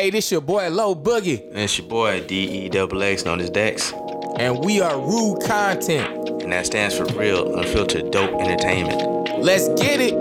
Hey, this your boy Low Boogie, And it's your boy D E double X known as Dex. and we are Rude Content. And that stands for real, unfiltered dope entertainment. Let's get it.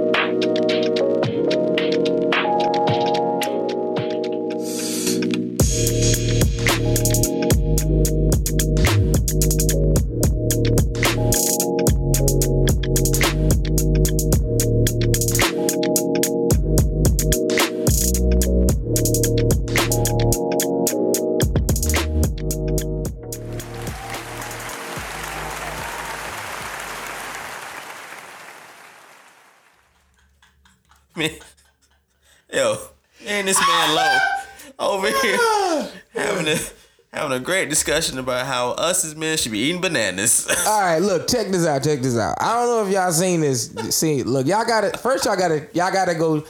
Discussion about how us as men should be eating bananas. All right, look, check this out. Check this out. I don't know if y'all seen this. See, look, y'all got to first. Y'all got to y'all got to go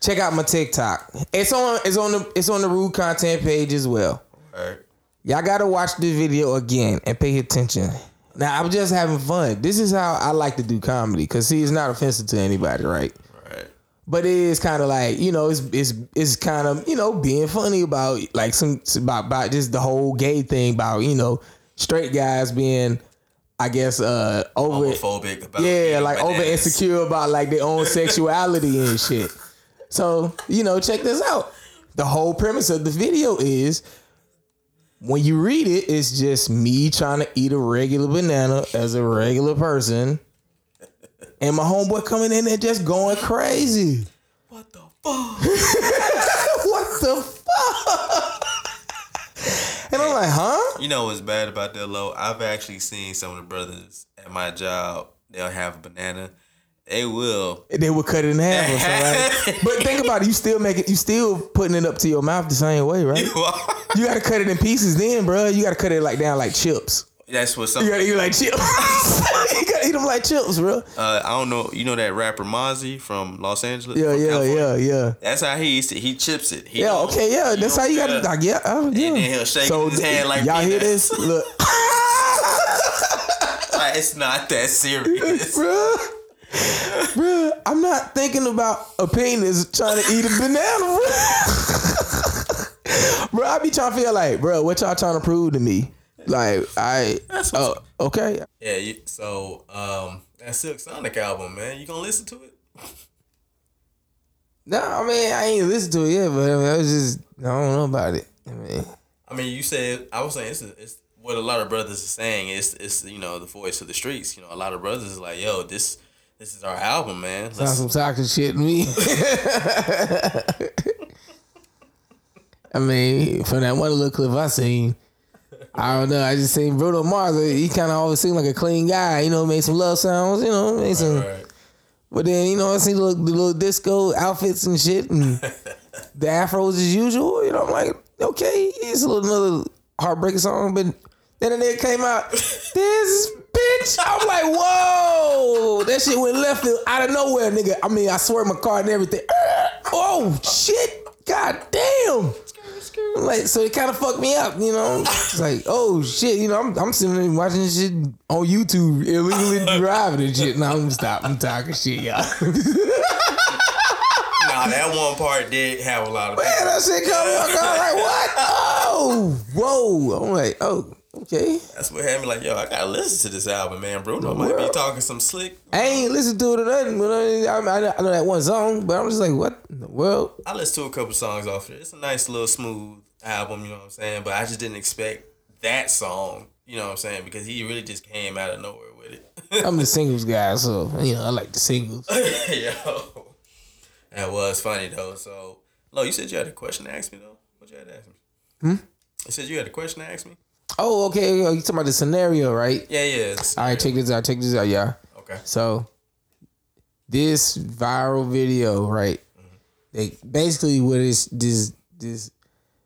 check out my TikTok. It's on. It's on the. It's on the Rude Content page as well. Alright. Y'all gotta watch the video again and pay attention. Now I'm just having fun. This is how I like to do comedy. Cause see, it's not offensive to anybody, right? But it is kind of like you know, it's it's it's kind of you know being funny about like some about about just the whole gay thing about you know straight guys being, I guess, uh over Homophobic about yeah, like over insecure about like their own sexuality and shit. So, you know, check this out. The whole premise of the video is when you read it, it's just me trying to eat a regular banana as a regular person. And my homeboy coming in there just going crazy. What the fuck? what the fuck? And I'm like, huh? You know what's bad about that low? I've actually seen some of the brothers at my job. They'll have a banana. They will. They would cut it in half or something. Right? But think about it, you still make it, you still putting it up to your mouth the same way, right? You gotta cut it in pieces then, bro. You gotta cut it like down like chips. That's what some. You gotta eat like chips. eat them like chips, bro. Uh, I don't know. You know that rapper Mozzy from Los Angeles? Yeah, yeah, California? yeah, yeah. That's how he eats it. He chips it. He Yeah, okay, yeah. That's how you gotta like, yeah, oh, yeah. then he'll shake in his hand like y'all hear this? Look, Like, it's not that serious. bro, bro. I'm not thinking about a penis trying to eat a banana, bro. bro, I be trying to feel like, bro, what y'all trying to prove to me? Like, I, That's oh, what's okay. Yeah. You, so um, that Silk Sonic album, man. You gonna listen to it? No, I mean, I ain't listened to it yet, but I, mean, I was just, I don't know about it. I mean, I mean, you said I was saying it's, it's what a lot of brothers are saying. It's it's you know the voice of the streets. You know, a lot of brothers is like, yo, this this is our album, man. sounds Let's, some toxic shit to me. I mean, from that one little clip I seen, I don't know. I just seen Bruno Mars. He kind of always seemed like a clean guy. You know, made some love sounds. You know, made some. Right. But then you know, I see the little, the little disco outfits and shit, and the afros as usual. You know, I'm like, okay, it's a little another heartbreaking song, but then it came out, this bitch. I'm like, whoa, that shit went left field out of nowhere, nigga. I mean, I swear my car and everything. Oh shit, god damn. Like, so it kind of fucked me up, you know. It's like, oh shit, you know, I'm, I'm sitting there watching this shit on YouTube, illegally driving and shit. Now I'm stop, I'm talking shit, y'all. Nah, that one part did have a lot of. Man, that shit come up. I'm like, what? Oh, whoa. I'm like, oh, okay. That's what had me like, yo, I gotta listen to this album, man. Bruno might be talking some slick. I ain't listened to it or nothing, but I, I, I know that one song, but I'm just like, what in the world? I listened to a couple songs off it. It's a nice little smooth album, you know what I'm saying? But I just didn't expect that song, you know what I'm saying? Because he really just came out of nowhere with it. I'm the singles guy, so, you know, I like the singles. Yo. That was funny though. So, Lo, you said you had a question to ask me though. What you had to ask me? Hmm. You said you had a question to ask me. Oh, okay. You talking about the scenario, right? Yeah, yeah. All right, check this out. Check this out, y'all. Okay. So this viral video, right? Mm-hmm. They basically what is this this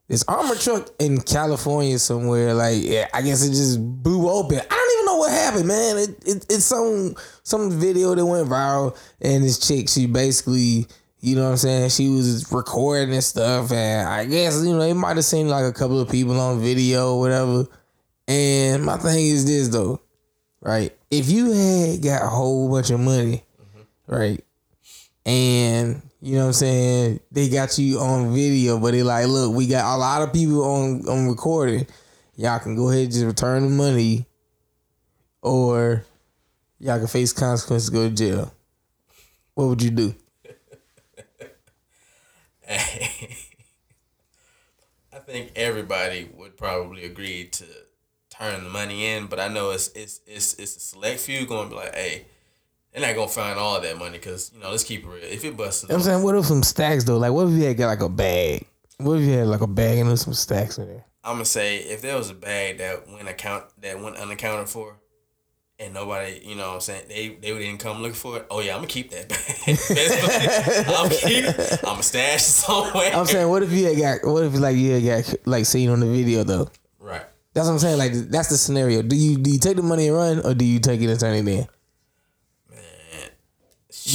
this armor truck in California somewhere. Like yeah, I guess it just blew open. I don't even know what happened, man. It, it it's some some video that went viral, and this chick she basically. You know what I'm saying? She was recording and stuff, and I guess you know it might have seemed like a couple of people on video or whatever. And my thing is this though, right? If you had got a whole bunch of money, mm-hmm. right, and You know what I'm saying? They got you on video, but they like, look, we got a lot of people on on recording. Y'all can go ahead and just return the money, or y'all can face consequences, go to jail. What would you do? I think everybody would probably agree to turn the money in, but I know it's it's it's it's a select few going to be like, hey, they're not gonna find all that money because you know let's keep it real. If it busts, I'm saying, what if some stacks though? Like, what if you had got like a bag? What if you had like a bag and there's some stacks in there? I'm gonna say if there was a bag that went account that went unaccounted for, and nobody, you know, what I'm saying they they didn't come looking for it. Oh yeah, I'm gonna keep that bag. I'm keep. I'm gonna stash it somewhere. I'm saying, what if you had got? What if like you had got like seen on the video though? right. That's what I'm saying. Like that's the scenario. Do you do you take the money and run, or do you take it and turn it in? Man,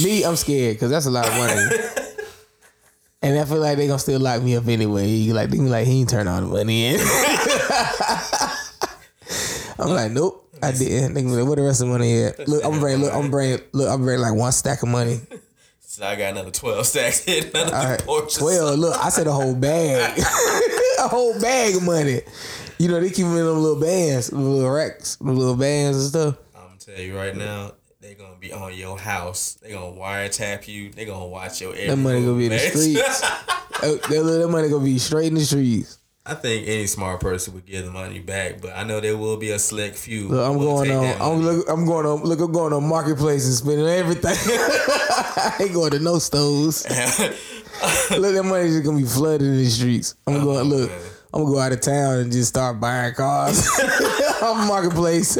Me, I'm scared because that's a lot of money. and I feel like they gonna still lock me up anyway. You Like they like he ain't turn all the money in. I'm like, nope, I didn't. They be like, where the rest of the money at? Look, I'm bringing. Look, I'm bringing. Look, I'm bringing like one stack of money. so I got another twelve stacks another All right, twelve. Look, I said a whole bag, a whole bag of money. You know they keep them in them little bands, little racks, little bands and stuff. I'm tell you right now, they gonna be on your house. They gonna wiretap you. They gonna watch your every That money gonna be in the streets. Oh, that, that money gonna be straight in the streets. I think any smart person would give the money back, but I know there will be a select few. Look, I'm going on. I'm, look, I'm going on. Look, I'm going on marketplace and spending everything. I ain't going to no stores. look, that money's just gonna be flooded in the streets. I'm oh, going. Look, man. I'm gonna go out of town and just start buying cars on marketplace.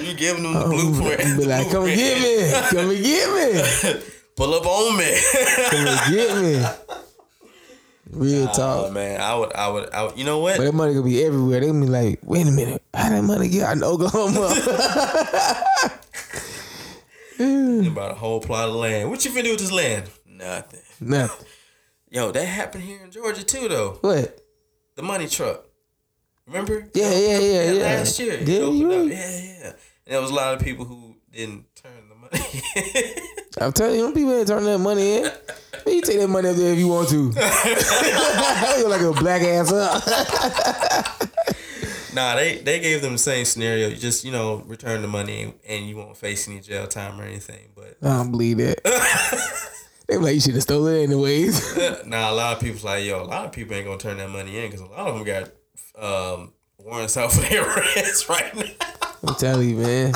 you giving them the blueprint. Oh, Be like, come and get me, come and get me, Pull up on me. come and get me. Real oh talk. man, I would, I would, I would. You know what? But that money gonna be everywhere. They gonna be like, wait a minute, how that money get out in Oklahoma? About a whole plot of land. What you finna do with this land? Nothing. Nothing. Yo, that happened here in Georgia too, though. What? The money truck. Remember? Yeah, yeah, yeah, yeah. Last year. Yeah, right. Yeah, yeah. And there was a lot of people who didn't turn. I'm telling you, people ain't turning that money in. You take that money up there if you want to. you like a black ass up. nah, they they gave them the same scenario. You just you know return the money and, you won't face any jail time or anything. But I don't believe that. they like, you should have stolen it anyways. nah, a lot of people's like, yo, a lot of people ain't gonna turn that money in because a lot of them got um, warrants out for their arrest right now. I'm telling you, man.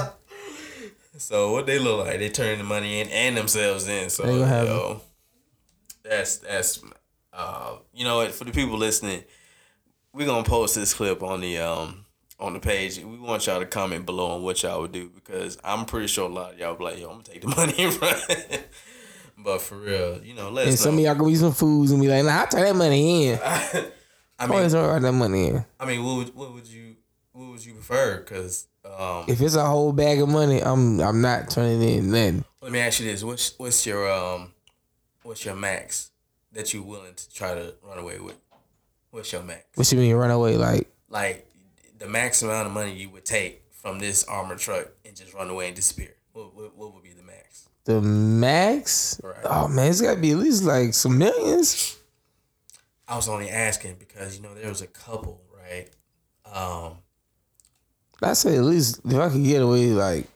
So what they look like? They turn the money in and themselves in. So They gonna have yo, that's that's uh, you know? For the people listening, we're gonna post this clip on the um on the page. We want y'all to comment below on what y'all would do because I'm pretty sure a lot of y'all be like, yo, I'm gonna take the money and run. but for real, you know, let And some of y'all gonna be some fools and be like, nah, I turn that money in. I I mean, always write that money in. I mean, what would what would you what would you prefer? Because um, If it's a whole bag of money, I'm I'm not turning in nothing. Let me ask you this: what's what's your um, what's your max that you willing to try to run away with? What's your max? What you mean run away? Like Like the max amount of money you would take from this armored truck and just run away and disappear. What what, what would be the max? the max? Right. Oh man, it's gotta be at least like some millions. I was only asking because you know there was a couple, right? I say at least if I could get away like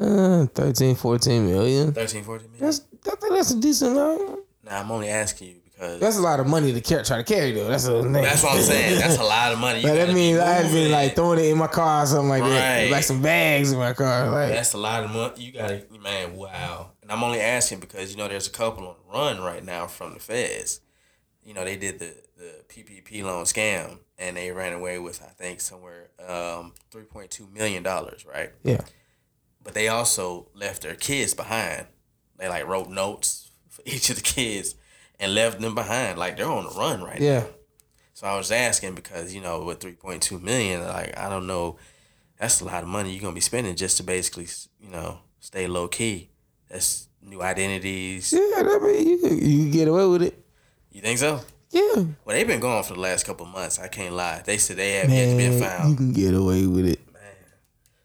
uh, 13, 14 million. 13, 14 million. That's I think that's a decent amount. Nah, I'm only asking you because That's a lot of money to carry, try to carry though. That's a that's what I'm saying. That's a lot of money. You Like, that means I had been like throwing it in my car or something like that, Right. like some bags in my car. Like That's a lot of money. You gotta, man, wow. And I'm only asking because you know there's a couple on the run right now from the feds. You know they did the the PPP loan scam and they ran away with I think somewhere um, three point two million dollars, right? yeah, But they also left their kids behind. They like wrote notes for each of the kids and left them behind. Like they're on the run right now. yeah. So I was asking because you know with three point two million, like I don't know, that's a lot of money you're gonna be spending just to basically you know stay low key. That's new identities. Yeah, I mean you you get away with it. You think so? Yeah, Well, they've been gone for the last couple months. I can't lie. They said they have yet to man, be you can get away with it. Man,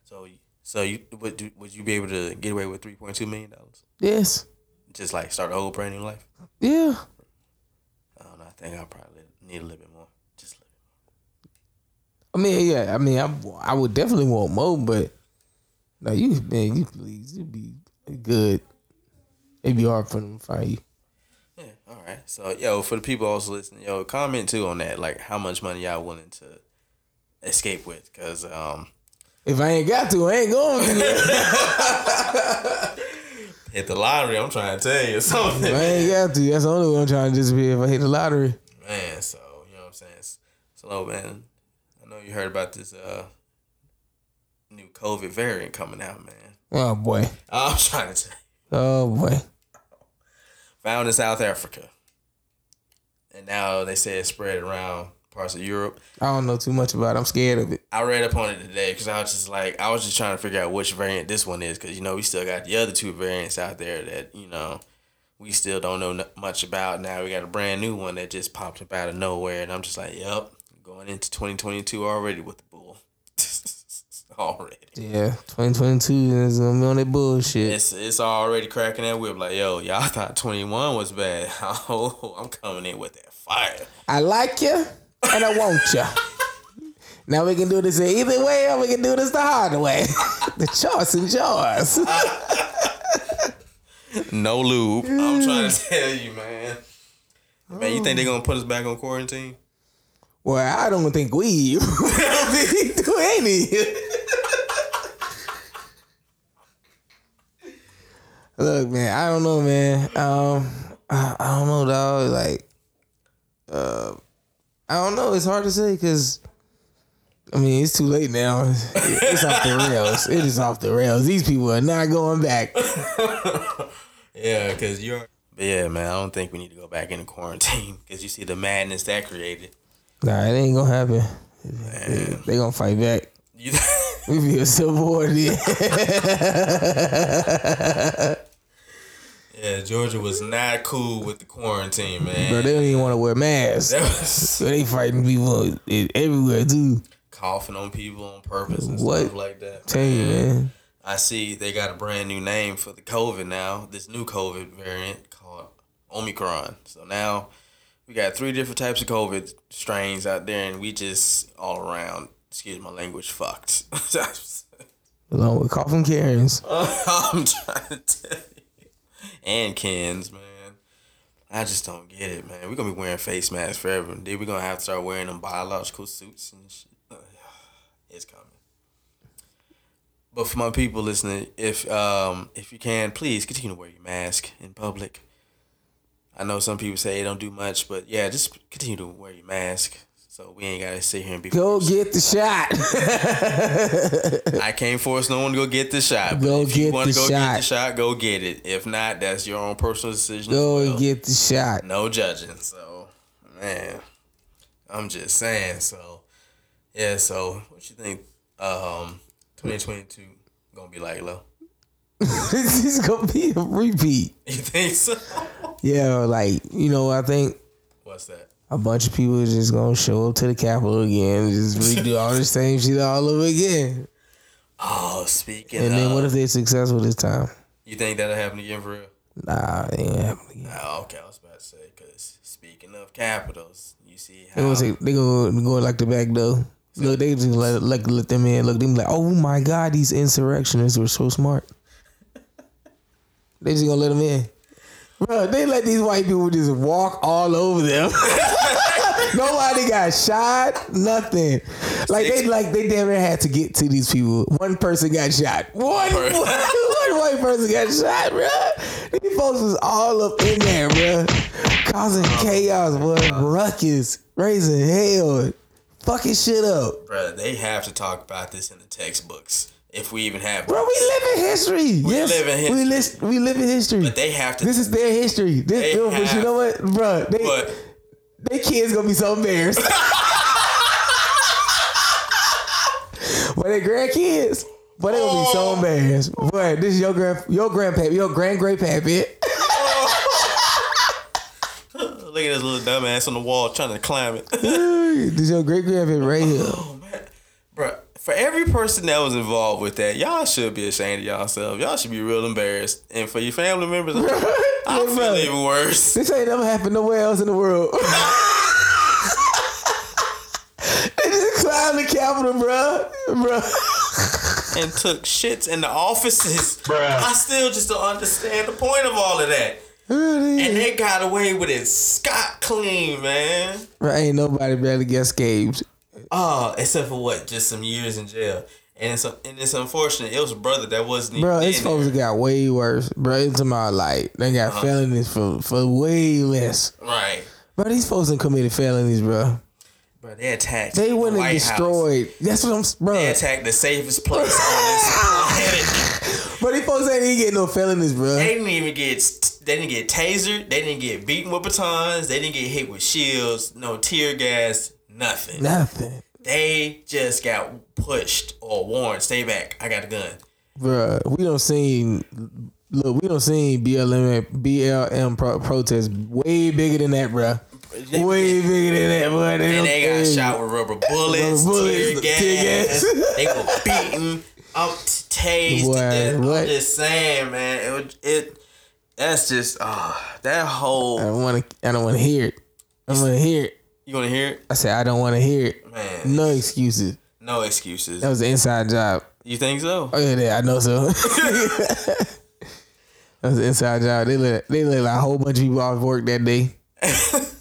so So you would do, would you be able to get away with three point two million dollars? Yes. Just like start a whole brand new life. Yeah. I don't know. I think I probably need a little bit more. Just a little. Bit more. I mean, yeah. I mean, I, I would definitely want more, but no, you man, you please, you be good. It'd be hard for them to find you. Yeah. All right. So yo, for the people also listening, yo, comment too on that. Like, how much money y'all willing to escape with? Cause um, If I ain't got to, I ain't going to. hit the lottery. I'm trying to tell you something. if I ain't got to. That's the only way I'm trying to disappear if I hit the lottery. Man, so you know what I'm saying. Slow man, I know you heard about this uh new COVID variant coming out, man. Oh boy. I'm trying to tell you. Oh boy. Found in South Africa. And now they say it spread around parts of Europe. I don't know too much about it. I'm scared of it. I read up on it today because I was just like, I was just trying to figure out which variant this one is because, you know, we still got the other two variants out there that, you know, we still don't know much about. Now we got a brand new one that just popped up out of nowhere. And I'm just like, yep, going into 2022 already with the. already. Yeah, 2022 is gonna be on that bullshit. It's it's already cracking that whip. Like, yo, y'all thought 21 was bad. Oh, I'm coming in with that fire. I like you and I want you. Now we can do this either way, or we can do this the hard way. the choice is yours. No lube. I'm trying to mm. tell you, man. Man, you think they're gonna put us back on quarantine? well, I don't think we do any. Look, man, I don't know, man. Um, I, I don't know, dog. Like, uh, I don't know. It's hard to say because, I mean, it's too late now. It's off the rails. It is off the rails. These people are not going back. Yeah, because you're. But yeah, man, I don't think we need to go back into quarantine because you see the madness that created. Nah, it ain't gonna happen. They, they gonna fight back. You, We be a civil war then. yeah, Georgia was not cool with the quarantine, man. Bro, they don't even want to wear masks. Was So they fighting people everywhere too. coughing on people on purpose and What? stuff like that. Tell you, man. I see they got a brand new name for the COVID now. This new COVID variant called Omicron. So now we got three different types of COVID strains out there, and we just all around. Excuse my language, fucked. Along with coughing Karens. I'm trying to tell you, and Kens, man. I just don't get it, man. We're gonna be wearing face masks forever. Then we're gonna have to start wearing them biological suits and shit. It's coming. But for my people listening, if um if you can, please continue to wear your mask in public. I know some people say it don't do much, but yeah, just continue to wear your mask so we ain't gotta sit here and be. Go forced. get the shot. I can't force no one to go get the shot. Go if you get want to the go get shot. the shot, go get it. If not, that's your own personal decision. Go well. and get the shot. no judging. So, man, I'm just saying. So, yeah. So, what you think? Um, 2022 gonna be like, low? this is gonna be a repeat. You think so? Yeah, like you know, I think What's that? A bunch of people is just gonna show up to the Capitol again, and just redo all the same shit all over again. Oh, speaking. And then of, what if they're successful this time? you think that'll happen again for real? Nah, it ain't happening. again. Oh, okay. I was about to say because speaking of capitals, you see They how gonna say they gonna go like the back door. Look, they just let like let them in. Look, them like, oh my god, these insurrectionists were so smart. they just gonna let them in, bro. They let these white people just walk all over them. Nobody got shot, nothing. Like they like they damn near had to get to these people. One person got shot. One per- one white person got shot, bro. These folks was all up in there, bro, causing chaos, boy, ruckus, raising hell, fucking shit up. Bro, they have to talk about this in the textbooks if we even have. Bro, we live in history. yes, live in We, history. lis- we live in history. But they have to. this is their history. This, They yo, but you know what, bro? They, but they kids gonna be so embarrassed. but their grandkids, but they gonna be so Oh. embarrassed. Boy, this is your grand, your grandpappy, your grand great pappy. look at this little dumbass on the wall trying to climb it. this is your great grandpappy right here. Oh, man, bruh, for every person that was involved with that, y'all should be ashamed of yourself. Y'all should be real embarrassed. And for your family members, I Yeah, feel bro. even worse. This ain't never happened nowhere else in the world. they just climbed the Capitol, bruh. Bruh. and took shits in the offices. Bruh. I still just don't understand the point of all of that. Really? And they got away with it scot clean, man. Bruh, ain't nobody barely get scathed. Oh, except for what? Just some years in jail. And it's and it's unfortunate. It was a brother that wasn't Bro, it's supposed to got way worse. Bro, it's my like they got Uh-huh. felonies for, for way less. Right. Bro, these folks done committed felonies, bro. Bro, they attacked They and White House. destroyed. That's what I'm, Bro, They attacked the safest place on this planet. But these folks ain't even get no felonies, bro. They didn't even get they didn't get tasered. They didn't get beaten with batons. They didn't get hit with shields. No tear gas. Nothing. Nothing, They just got pushed or warned. Stay back. I got a gun. bro. We don't seen. Look, we don't seen BLM BLM pro- protests way bigger than that, bro. Way bigger than that, boy. And they got shot with rubber bullets, Rubber bullets, tear gas. tear gas. they were beaten, up. To what? I'm just saying, man. It it that's just ah that I whole. don't want to. I don't want to hear it. I don't want to hear it. You want to hear it, I said I don't want to hear it. man? No excuses. No excuses. That was an inside job. You think so? Oh yeah, yeah, I know so. that was an inside job. They let they let like a whole bunch of people off work that day.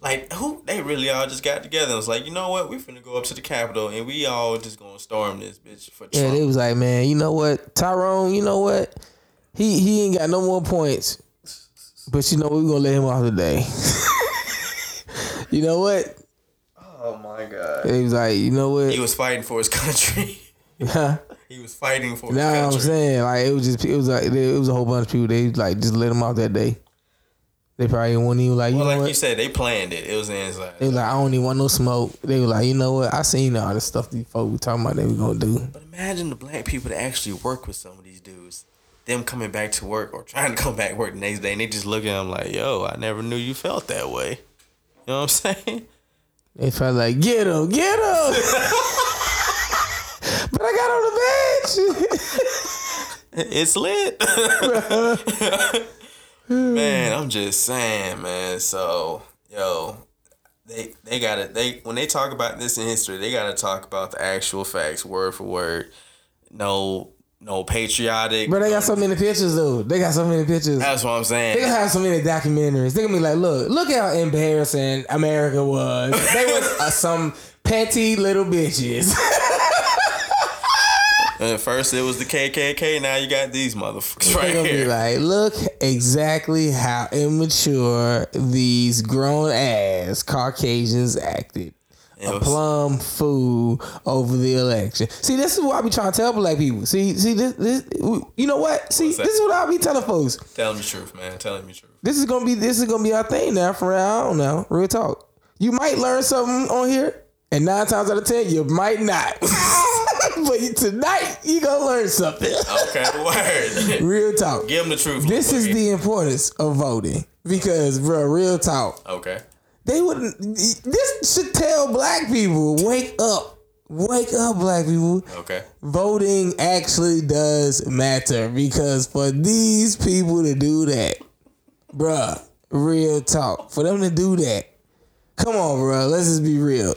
Like who? They really all just got together and was like, you know what? We're finna go up to the Capitol and we all just gonna storm this bitch for Trump. Yeah, they was like, man, you know what, Tyrone, you know what, he he ain't got no more points, but you know what, we gonna let him off today. you know what? oh my god. They was like, you know what? He was fighting for his country. Huh? he was fighting for his Now I'm saying like it was just it was like it was a whole bunch of people. They like just let him off that day. They probably wouldn't even like you Well, know like what? you said, they planned it. It was inside. They was like, I don't even want no smoke. They were like, you know what? I seen all the stuff these folks were talking about they were gonna do. But imagine the black people that actually work with some of these dudes. Them coming back to work or trying to come back to work the next day, and they just look at them like, "Yo, I never knew you felt that way." You know what I'm saying? They felt like, get him, get him. but I got on the bench. It's lit. man, I'm just saying, man. So, yo, they they gotta they when they talk about this in history, they gotta talk about the actual facts, word for word. No, no patriotic. But they got so many pictures though. They got so many pictures. That's what I'm saying. They gonna have so many documentaries. They gonna be like, look, look how embarrassing America was. They was uh, some petty little bitches. At first it was the KKK. Now you got these motherfuckers right gonna be here. like, look exactly how immature these grown ass Caucasians acted. A plum fool over the election. See, this is what I be trying to tell black people. See, see this, this you know what? See, this is what I be telling folks. Tell them the truth, man. Tell them the truth. This is gonna be this is gonna be our thing now for real, I don't know. Real talk. You might learn something on here, and nine times out of ten, you might not. but tonight, you gonna learn something. Okay, word. Real talk. Give them the truth. This is the importance of voting because, bro, real talk. okay. They wouldn't. This should tell black people, wake up, wake up, black people. Okay. Voting actually does matter because for these people to do that, bruh, real talk, for them to do that, come on, bruh, let's just be real.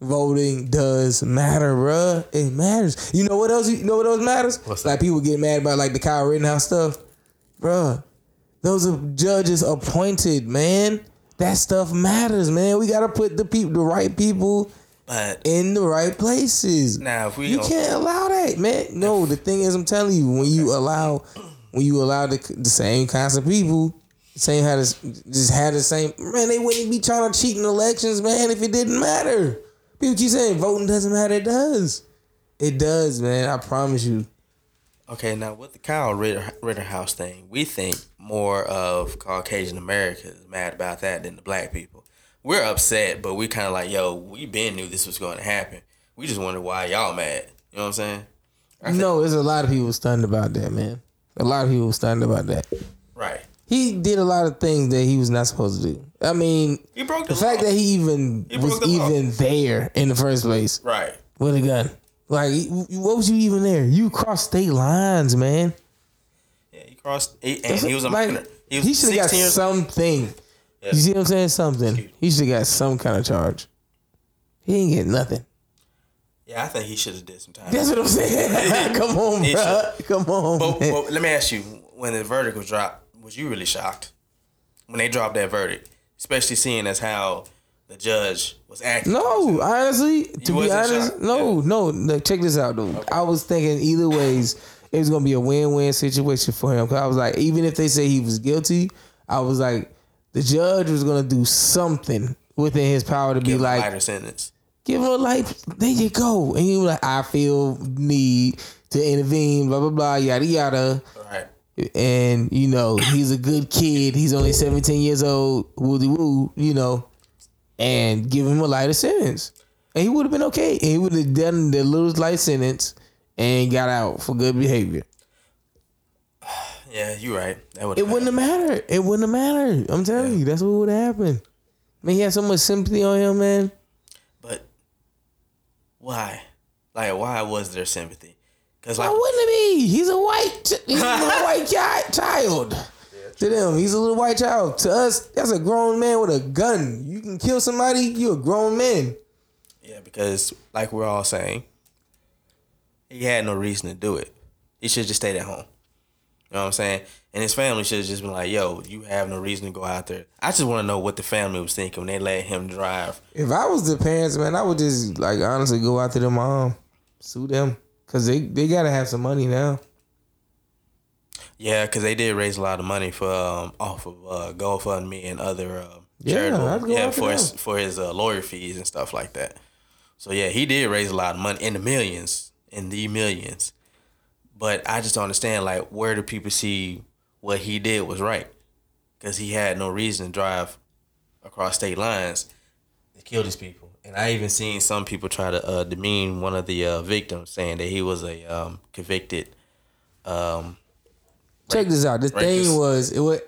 Voting does matter, bruh. It matters. You know what else? You know what else matters? What's like people get mad about like the Kyle Rittenhouse stuff, bruh. Those are judges appointed, man. That stuff matters, man. We gotta put the people, the right people, But in the right places. now if we You can't allow that, man. No, the thing is, I'm telling you, when you allow, when you allow the, the same kinds of people, same how this just had the same man, they wouldn't be trying to cheat in elections, man, if it didn't matter. People keep saying voting doesn't matter. It does. It does, man. I promise you. Okay, now with the Kyle Ritter, Ritterhouse thing, we think more of Caucasian Americans mad about that than the black people. We're upset, but we kind of like, yo, we been knew this was going to happen. We just wonder why y'all mad. You know what I'm saying? I think- No, there's a lot of people stunned about that, man. A lot of people stunned about that. Right. He did a lot of things that he was not supposed to do. I mean, the, the fact that he even He was law. even there in the first place. Right. with a gun. Like, what was you even there? You crossed state lines, man. Yeah, he crossed, he, and he was a like, minor. He he, should have got something. Yeah. You see what I'm saying? Something. He should have got some kind of charge. He ain't get nothing. Yeah, I think he should have did some time. That's what I'm saying. Come on, bro. Come on, But, but let me ask you: When the verdict was dropped, was you really shocked when they dropped that verdict? Especially seeing as how the judge was acting. No, honestly, to be honest, shocked? no, no, no. Check this out, though. I was thinking either ways, it was gonna be a win-win situation for him. Cause I was like, even if they say he was guilty, I was like, the judge was gonna do something within his power to Give be like, lighter sentence. give him a life. There you go. And he was like, I feel need to intervene. Blah blah blah. Yada yada. Right. and you know he's a good kid. He's only seventeen years old. Woody woo, you know, and give him a lighter sentence, and he would have been okay. And he would have done the little light sentence and got out for good behavior. Yeah, you're right. That would. It wouldn't have mattered. It wouldn't have mattered. I'm telling you, that's what would have happened. Man, he had so much sympathy on him, man. But why? Like, why was there sympathy? Because Why wouldn't it be? He's a white, he's a white chi- child. To them, he's a little white child. To us, that's a grown man with a gun. You can kill somebody. You're a grown man. yeah, because like we're all saying, he had no reason to do it. He should have just stayed at home. You know what I'm saying? And his family should have just been like, "Yo, you have no reason to go out there." I just want to know what the family was thinking when they let him drive. If I was the parents, man, I would just like honestly go out to their mom, sue them, cause they they gotta have some money now. Yeah, because they did raise a lot of money for um, off of uh, GoFundMe and other uh, Yeah, charitable, yeah, for his for his uh, lawyer fees and stuff like that. So yeah, he did raise a lot of money in the millions, in the millions. But I just don't understand, like, where do people see what he did was right? Because he had no reason to drive across state lines to kill these people. And I even seen some people try to uh, demean one of the uh, victims, saying that he was a um, convicted. Um, Check this out. The thing was it was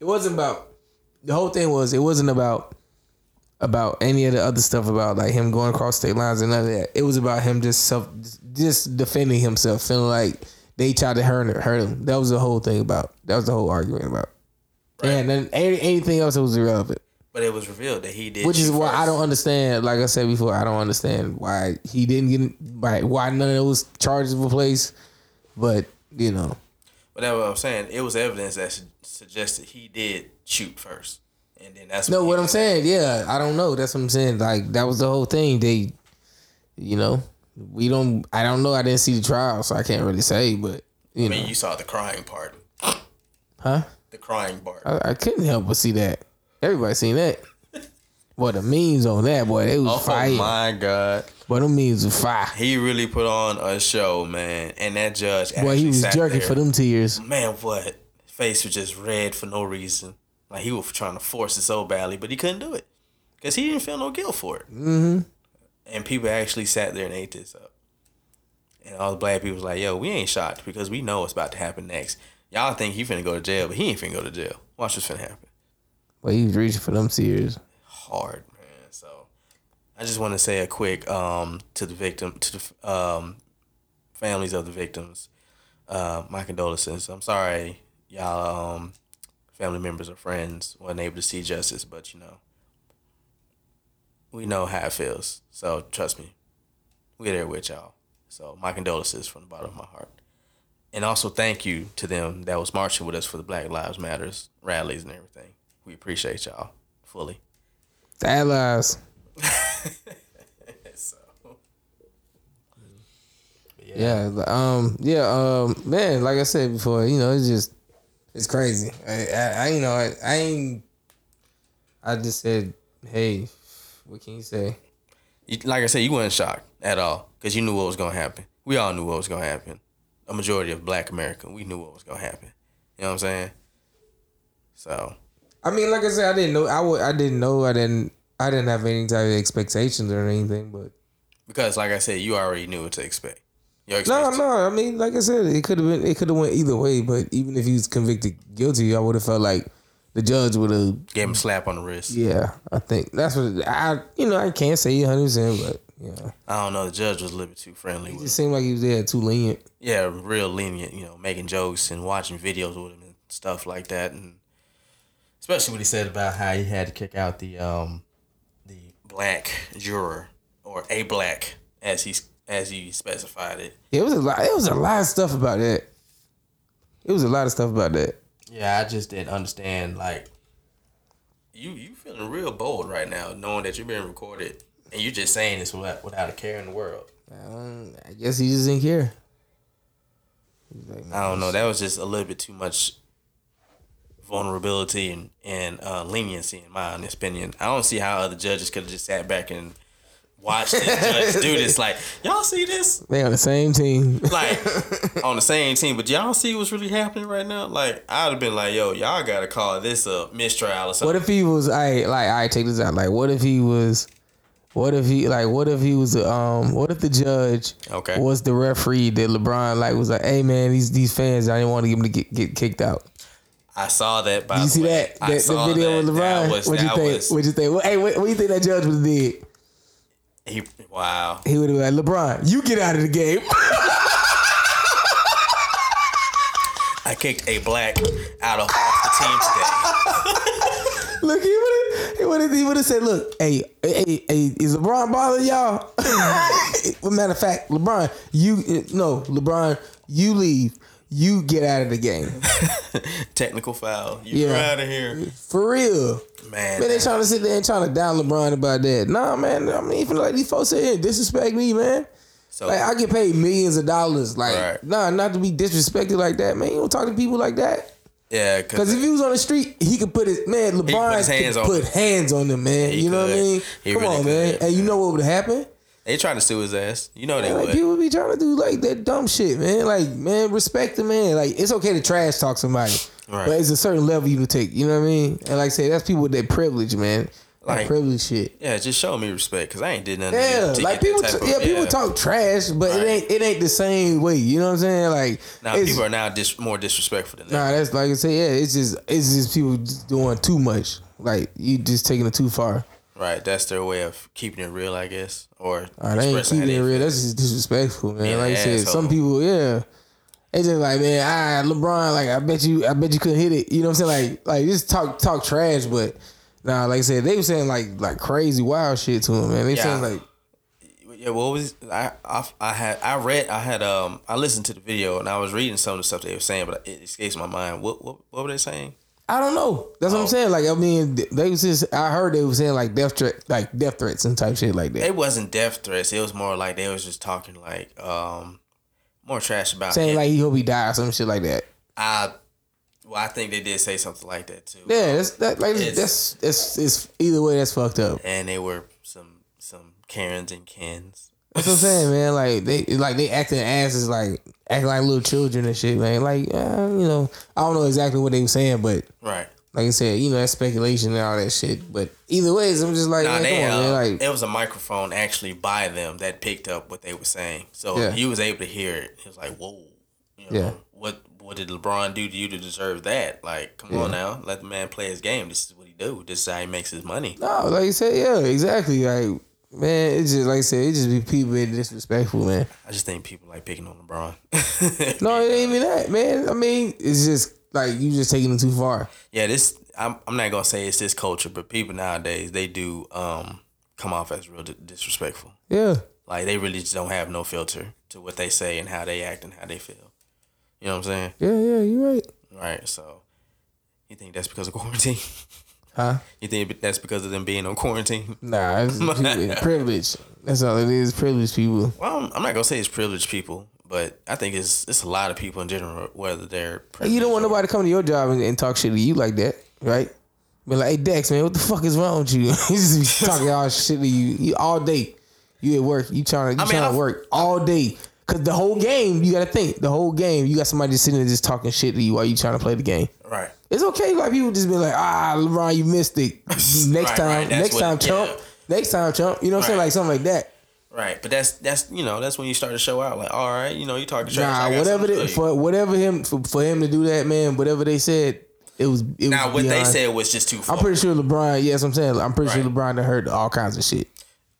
it wasn't about the whole thing was it wasn't about about any of the other stuff about like him going across state lines and none of that. It was about him just self just defending himself, feeling like they tried to hurt him. Hurt him. That was the whole thing about. That was the whole argument about. And then any- anything else that was irrelevant. but it was revealed that he did. Which is shoot why I don't understand. Like I said before, I don't understand why he didn't get why why none of those charges were placed. But you know, But that's what I'm saying. It was evidence that su- suggested he did shoot first, and then that's no, he what I'm saying, yeah, I don't know. That's what I'm saying. Like that was the whole thing. They, you know, we don't. I don't know. I didn't see the trial, so I can't really say. But you I know, mean, you saw the crying part. huh? The crying part. I, I couldn't help but see that. Everybody seen that. Boy, the memes on that boy, they was Oh fire. my god, Boy, them memes was fire. he really put on a show, man. And that judge, Boy, he was jerking there. for them tears. Man, what? Face was just red for no reason. Like he was trying to force it so badly, but he couldn't do it because he didn't feel no guilt for it. Mm-hmm. And people actually sat there and ate this up. And all the black people was like, "Yo, we ain't shocked because we know what's about to happen next. Y'all think he finna go to jail, but he ain't finna go to jail. Watch what's finna happen. Boy, he was reaching for them tears. Hard, I just want to say a quick um to the victim to the um families of the victims. Uh, my condolences. I'm sorry, y'all um family members or friends weren't able to see justice, but you know we know how it feels. So trust me, we're there with y'all. So my condolences from the bottom of my heart. And also thank you to them that was marching with us for the Black Lives Matters rallies and everything. We appreciate y'all fully. The allies. So Yeah, um, yeah, um, man. Like I said before, you know, it's just, it's crazy. I, I, I you know, I, I ain't. I just said, hey, what can you say? you, like I said, you weren't shocked at all because you knew what was gonna happen. We all knew what was gonna happen. A majority of Black America, we knew what was gonna happen. You know what I'm saying? So I mean, like I said, I didn't know. I would. I didn't know. I didn't. I didn't have any type of expectations or anything. But because, like I said, you already knew what to expect. No, no. I mean, like I said, it could have been. It could have went either way. But even if he was convicted guilty, I would have felt like the judge would have. Gave him a slap on the wrist. Yeah, I think that's what I. You know, I can't say hundred percent, but Yeah, I don't know. The judge was a little bit too friendly. it seemed like he was there too lenient. Yeah, real lenient. You know, making jokes and watching videos with him and stuff like that, and especially what he said about how he had to kick out the um the black juror or a black as he as he specified it. It was a lot. It was a lot of stuff about that. It was a lot of stuff about that. Yeah, I just didn't understand. Like, you you feeling real bold right now, knowing that you're being recorded, and you're just saying this without without a care in the world. Um, I guess he just didn't care. He was like, I don't know. That was just a little bit too much vulnerability and and uh, leniency, in my honest opinion. I don't see how other judges could have just sat back and watched this judge do this. Like, y'all see this? They on the same team. Like on the same team, but y'all see what's really happening right now? Like, I'd have been like, yo, y'all gotta call this a mistrial or something. What if he was? I like. I take this out. Like, what if he was? What if he like? What if he was? Um. What if the judge Okay. was the referee that LeBron like was like, hey man, these these fans, I didn't want to get them to get, get kicked out. I saw that. By Did you the see way. that? That the video that. with LeBron. Was, what you think? was What you think? Well, hey, what, what do you think that judge would have did? he, wow. He would have been like, LeBron, you get out of the game. I kicked a black out of off the team today. Look, he would have. He would have. He would have said, "Look, hey, hey, hey, is LeBron bothering y'all?" matter of fact, LeBron, you no, LeBron, you leave. You get out of the game Technical foul. You Yeah. out of here, for real. man. Man, they trying to sit there and trying to down LeBron about that. Nah, man. I mean, even like these folks say, hey, disrespect me, man. so Like I get paid millions of dollars. Like, Right. nah, not to be disrespected like that, man. You don't talk to people like that. yeah, Cause if he was on the street, he could put his man. LeBron his could hands on put him. hands on them, man. He you know what I mean? He Come really on, man. could. And you know what would happen? They trying to sue his ass, you know they Like would. people be trying to do like that dumb shit, man. Like, man, respect the man. Like, it's okay to trash talk somebody, Right. but it's a certain level you can take. You know what I mean? And like I say, that's people with that privilege, man. That Like- privilege shit. yeah, just show me respect, cause I ain't did nothing. Yeah, like people, that t- of- yeah, people talk trash, but Right. it ain't it ain't the same way. You know what I'm saying? Like, Now people are now dis- more disrespectful than that. Nah, that's like I say, yeah, it's just it's just people just doing too much. Like you just taking it too far. Right, that's their way of keeping it real, I guess, or right, they ain't keeping it real. That's just disrespectful, man. Being like I said, some people, yeah, it's just like, man, ah, LeBron, like I bet you, I bet you couldn't hit it. You know what I'm saying? Like, like just talk talk trash, but nah, like I said, they were saying like like crazy wild shit to him, man. They Yeah. saying like, Yeah, what was I, I? I had I read I had um I listened to the video and I was reading some of the stuff they were saying, but it escapes my mind. What what what were they saying? I don't know. That's what I'm Oh. saying. Like, I mean, they was just, I heard they were saying like death threat, like death threats and type shit like that. It wasn't death threats. It was more like they was just talking like um more trash about saying him. like he hope he die or some shit like that. I well I think they did say something like that too. Yeah, that's that like It's- that's that's it's either way that's fucked up. And they were some some Karens and Kens. That's what I'm saying, man. Like they like they acting asses like acting like little children and shit, man. Like uh, you know, I don't know exactly what they were saying, but Right. like I said, you know, that's speculation and all that shit. But either ways, I'm just like, Nah, man, they, on, uh. Like it was a microphone actually by them that picked up what they were saying, so Yeah. he was able to hear it. He was like, "Whoa, you know, Yeah. what what did LeBron do to you to deserve that? Like, come on now, let the man play his game. This is what he do. This is how he makes his money." no, like you said, yeah, exactly. Like man, it's just like I said, it just be people being disrespectful, man. I just think people like picking on LeBron. No, it ain't even that, man. I mean, it's just like you just taking it too far. yeah, this I'm I'm not gonna say it's this culture, but people nowadays they do um come off as real di- disrespectful. Yeah. Like they really just don't have no filter to what they say and how they act and how they feel. You know what I'm saying? Yeah, yeah, you're right. Right. So, you think that's because of quarantine? Huh? You think that's because of them being on quarantine? Nah, it's people, privilege. That's all it is. Privilege people. Well, I'm, not gonna say it's privileged people, but I think it's it's a lot of people in general, whether they're Hey, you don't want or- nobody to come to your job and, and talk shit to you like that, right? Be like, hey Dex, man, what the fuck is wrong with you? He's just talking all shit to you, you all day. You at work, you trying to you I mean, trying to work all day. Cause the whole game, you gotta think, the whole game, you got somebody just sitting there just talking shit to you while you trying to play the game. Right. It's okay, like people just be like, ah, LeBron, you missed it. Next Right, time, right, next what- time, chump. yeah. Next time, chump. You know what I'm saying? Like something like that. Right. But that's that's you know that's when you start to show out. Like, all right, you know, you talking trash. Nah, whatever they, for whatever him for, for him to do that, man. Whatever they said, it was. It Now, was what they beyond- said was just too far. I'm pretty sure LeBron. Yes, I'm saying I'm pretty sure LeBron done heard all kinds of shit.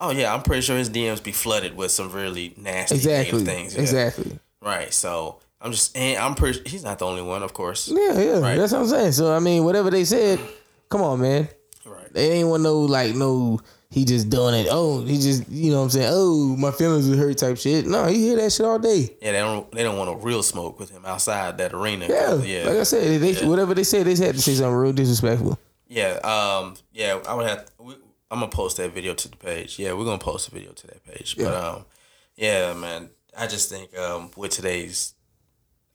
Oh yeah, I'm pretty sure his DMs be flooded with some really nasty Exactly. things. yeah. Exactly. Right. So I'm just, and I'm pretty. He's not the only one, of course. Yeah, yeah. Right. That's what I'm saying. So I mean, whatever they said, come on, man. Right. They ain't want no like no. He just doing it. Oh, he just you know what I'm saying. Oh, my feelings were hurt type shit. No, he hear that shit all day. Yeah, they don't. They don't want a real smoke with him outside that arena. Yeah, Yeah. like I said, they, whatever they said, they had to say something real disrespectful. Yeah, um, yeah, I would have. We, I'm gonna post that video to the page. Yeah, we're gonna post a video to that page. Yeah. But Yeah. um, yeah, man, I just think um, with today's,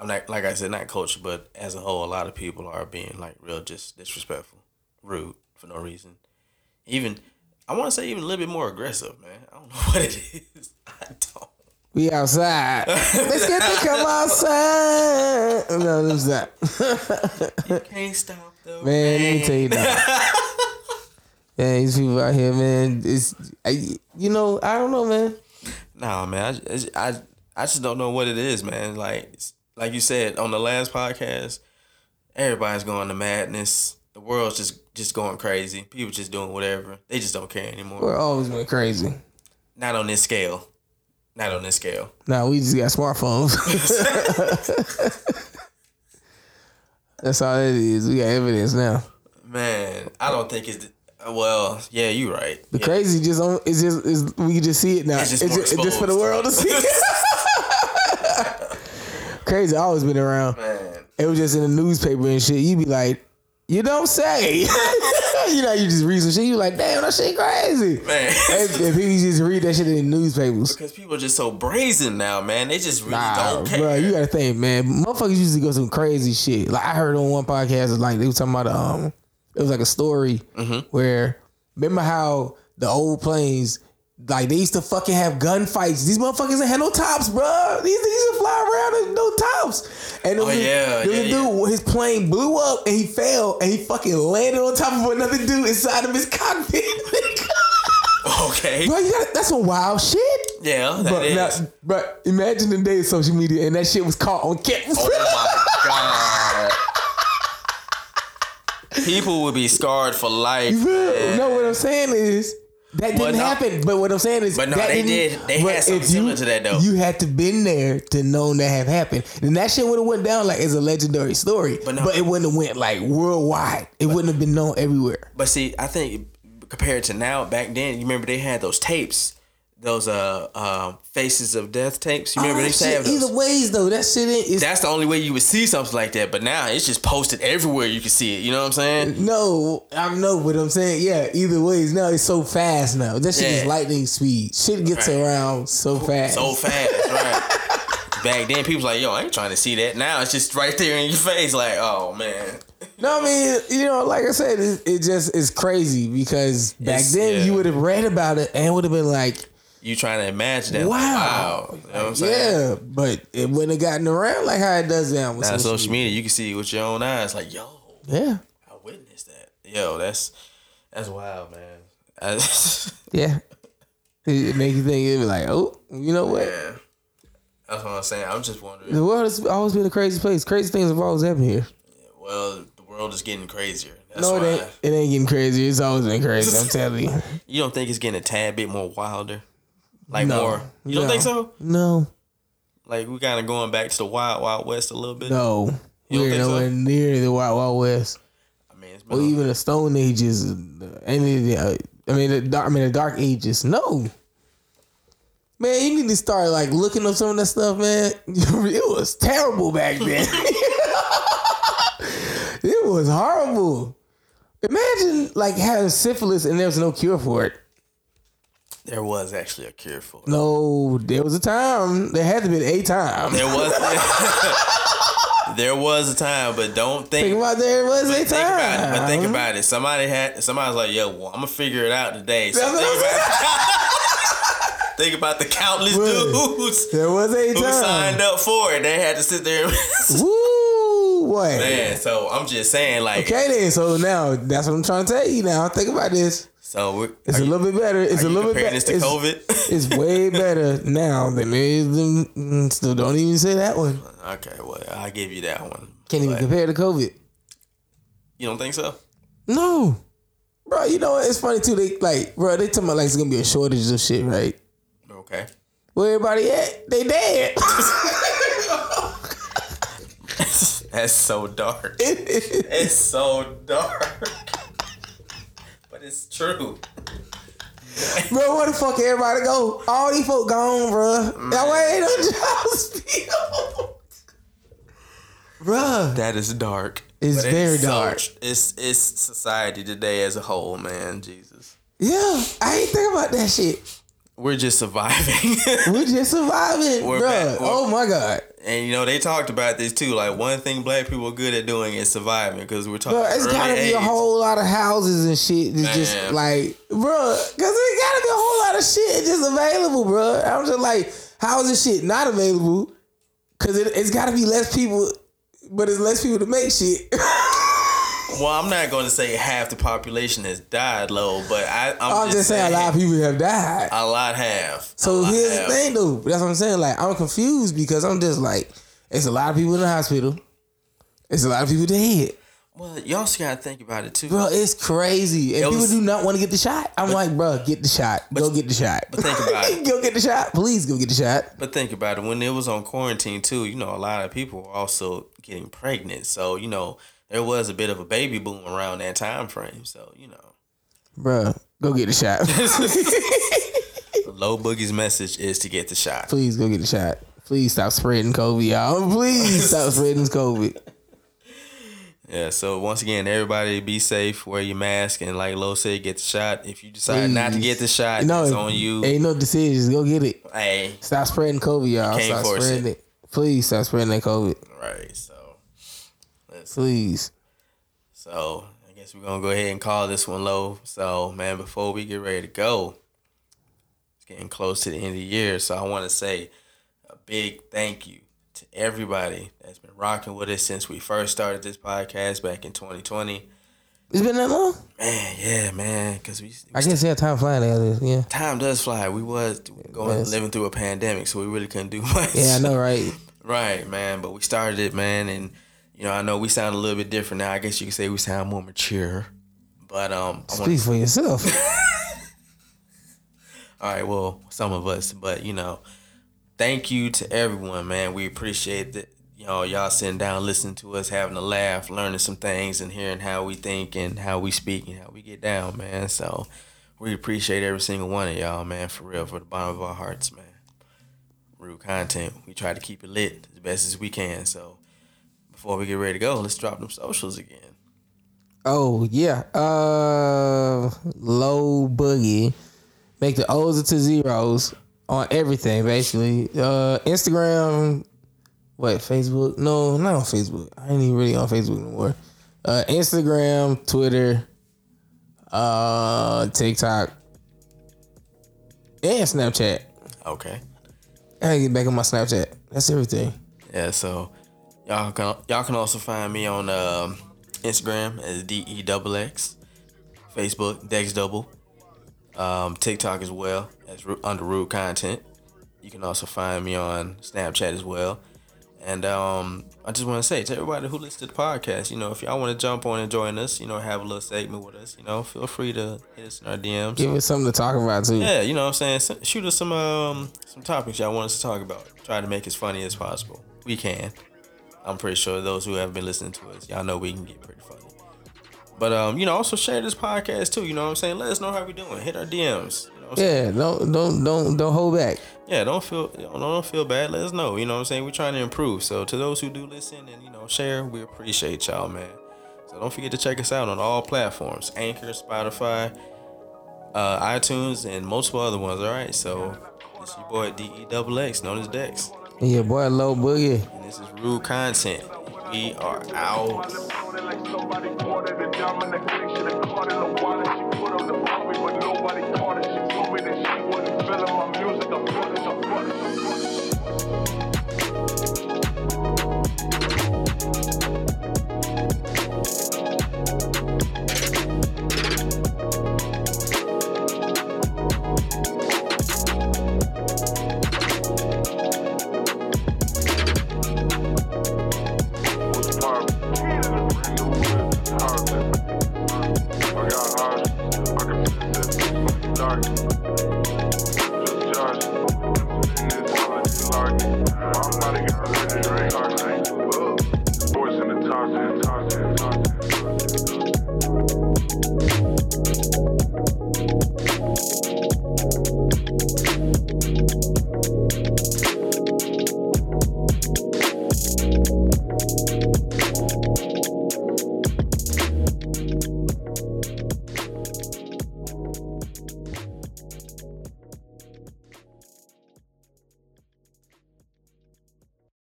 I'm like I said, not culture, but as a whole, a lot of people are being like real just disrespectful, rude for no reason. Even I want to say even a little bit more aggressive, man. I don't know what it is. I don't. We outside. Let's get to come outside. No, it's not. Can't stop the Man, let me tell you that. Yeah, these people out here, man. It's I, you know, I don't know, man. No, man. I, just- I I just don't know what it is, man. Like like you said on the last podcast, everybody's going to madness. The world's just just going crazy. People just doing whatever. They just don't care anymore. We're always been crazy. Not on this scale. Not on this scale. Now we just got smartphones. That's all it is. We got evidence now. Man, I don't think it's. Well, yeah, you're right. The Yeah. crazy just on it's just is we can just see it now. It's It's just just, it's just for the world to see. crazy, always been around. Man, It was just in the newspaper and shit. You be like, you don't say. you know, you just read some shit. You like, damn, that shit crazy. man. People just read that shit in the newspapers. because people are just so brazen now, man. They just really Nah, don't care. bro, you gotta think, man. Motherfuckers used to go some crazy shit. Like I heard on one podcast, like they were talking about um, it was like a story Mm-hmm. where remember how the old planes. Like they used to fucking have gunfights. These motherfuckers ain't had no tops, bro. These these used to fly around with no tops. And there Oh, was yeah, there was a yeah, dude, his plane blew up and he fell and he fucking landed on top of another dude inside of his cockpit. Okay. bro, you gotta, that's some wild shit. Yeah, that But, is. now, but imagine the day of social media and that shit was caught on camera. Oh my god. People would be scarred for life. man. no, what I'm saying is that didn't no- happen. But what I'm saying is, But no, that they did. They had something similar you, to that, though. You had to been there to know that have happened, and that shit would have went down like as a legendary story. But But, it wouldn't have went like worldwide. It wouldn't have been known everywhere. But see, I think compared to now, back then, you remember they had those tapes, those uh, uh faces of death tapes. You remember Oh, they used to shit, have those. either ways though, that shit ain't. It's, That's the only way you would see something like that. But now it's just posted everywhere. You can see it. You know what I'm saying? no, I know what I'm saying. Yeah, either ways. Now it's so fast now. That shit is lightning speed. Shit gets Right. around so fast. So fast, right? Back then, people like, "Yo, I ain't trying to see that." Now it's just right there in your face. Like, oh man, No, I mean, you know, like I said, it, it just is crazy because back It's- then yeah. you would have read about it and would have been like, you trying to imagine that? wow, wow. You know what I'm saying? yeah, but it wouldn't have gotten around like how it does now. With Now social social media, you can see it with your own eyes. Like, yo, Yeah, I witnessed that. Yo, that's that's wild, man. I, yeah. It, make you think it be like, oh, you know what? yeah. That's what I'm saying. I'm just wondering. The world has always been a crazy place. Crazy things have always happened here. Well, the world is getting crazier. That's no, it ain't. It ain't getting crazy. It's always been crazy. I'm telling you. You don't think it's getting a tad bit more wilder? Like No. more? You don't No. think so? No, Like we kind of going back to the wild, wild west a little bit. no. We're think so? nowhere near the Wild Wild West. I mean, it's been or even the Stone Ages, any of the, uh, I mean, the dark, I mean, the Dark Ages. No, man, you need to start like looking up some of that stuff, man. It was terrible back then. it was horrible. Imagine like having syphilis and there was no cure for it. There was actually a cure for it. No, there was a time. There had to be a time. There was. there was a time, but don't think. Think about there was a think about it. time. But think about it. Somebody had. Somebody's like, "Yo, well, I'm gonna figure it out today." So think about, think about the countless dudes There was a time. who signed up for it. They had to sit there. And Woo! What? Man, so I'm just saying, like, Okay then, so now that's what I'm trying to tell you. Now think about this. So we're, It's a you- little bit better. It's a little bit better. this to It's, COVID? it's way better now than it is. Mm, still, don't even say that one. okay, well, I'll give you that one. Can't even compare to COVID. You don't think so? No, bro. you know what? It's funny too. They like, bro, they talking about like it's gonna be a shortage of shit, right? Okay. Where everybody at? They dead. That's so dark. it's so dark. But it's true. bro, where the fuck everybody go? All these folk gone, bro. That way ain't no jobs filled. Bruh. That is dark. It's But very so- dark. it's it's society today as a whole, man. Jesus. Yeah, I ain't think about that shit. We're just surviving. We're just surviving, We're bruh. back. Oh my god. And you know, they talked about this too. Like one thing black people are good at doing is surviving because we're talking Bro, it's gotta be a whole lot of houses and shit that's just like, bro, cause it gotta be a whole lot of shit just available, bro. I'm just like, how is this shit not available? Cause it, it's gotta be less people, but it's less people to make shit. Well, I'm not going to say half the population has died, low, but I, I'm, I'm just saying a lot of people have died. A lot have. So lot here's have. the thing, though. That's what I'm saying. Like, I'm confused because I'm just like, it's a lot of people in the hospital. It's a lot of people dead. Well, you also got to think about it too. Bro, it's crazy. And It people do not want to get the shot. I'm like, bro, get the shot. go get the shot. but think about it. go get the shot. Please go get the shot. But think about it. When it was on quarantine too, you know, a lot of people were also getting pregnant. So you know, there was a bit of a baby boom around that time frame. So you know, Bro, go get the shot. Low Boogie's message is to get the shot. Please go get the shot. Please stop spreading COVID, y'all. Please stop spreading COVID. Yeah. So once again, everybody be safe, wear your mask, and like Low said, get the shot. If you decide not to get the shot, No, it's on you. Ain't no decisions. Go get it. Hey, Stop spreading COVID, y'all. Stop spreading it. it. Please stop spreading that COVID. right. So, let's Please. So I guess we're gonna go ahead and call this one low. So man, before we get ready to go, it's getting close to the end of the year. So I want to say a big thank you to everybody that's been rocking with us since we first started this podcast back in 2020. It's been that long? Man, yeah, man, because we I guess yeah, time flying. Yeah. time does fly. We was going does. living through a pandemic, so we really couldn't do much. Yeah, I know, right? Right, man. But we started it, man, and you know, I know we sound a little bit different now. I guess you could say we sound more mature. But um, Speak for yourself. all right, well, some of us, but you know, thank you to everyone, man. We appreciate that. You know, y'all sitting down, listening to us, having a laugh, learning some things, and hearing how we think and how we speak and how we get down, man. So we appreciate every single one of y'all, man, for real, for the bottom of our hearts, man. Real content. We try to keep it lit as best as we can. So before we get ready to go, let's drop them socials again. Oh yeah. Uh low boogie. Make the O's into zeros on everything, basically. Uh Instagram, what, Facebook? No, not on Facebook. I ain't even really on Facebook anymore. Uh Instagram, Twitter, uh TikTok, and Snapchat. Okay. I gotta get back on my Snapchat. That's everything. Yeah, so y'all can y'all can also find me on um, Instagram as D E double X, Facebook Dex Double, um, TikTok as well as under Rude Content. You can also find me on Snapchat as well. And um, I just want to say to everybody who listens to the podcast, you know, if y'all want to jump on and join us, you know, have a little segment with us, you know, feel free to hit us in our DMs. Give us something to talk about too. Yeah, you know what I'm saying? Shoot us some um some topics y'all want us to talk about. Try to make it as funny as possible. We can. I'm pretty sure those who have been listening to us, y'all know we can get pretty funny. But um, you know, also share this podcast too, you know what I'm saying? Let us know how we doing. Hit our DMs. You know what I'm saying? Yeah, don't don't don't don't hold back. Yeah, don't feel don't, don't feel bad. Let us know. You know what I'm saying? We're trying to improve. So to those who do listen and you know share, we appreciate y'all, man. So don't forget to check us out on all platforms: Anchor, Spotify, uh, iTunes, and multiple other ones. All right. So it's your boy D E double X, known as Dex, And your boy Low Boogie. This is Rude Content. We are out.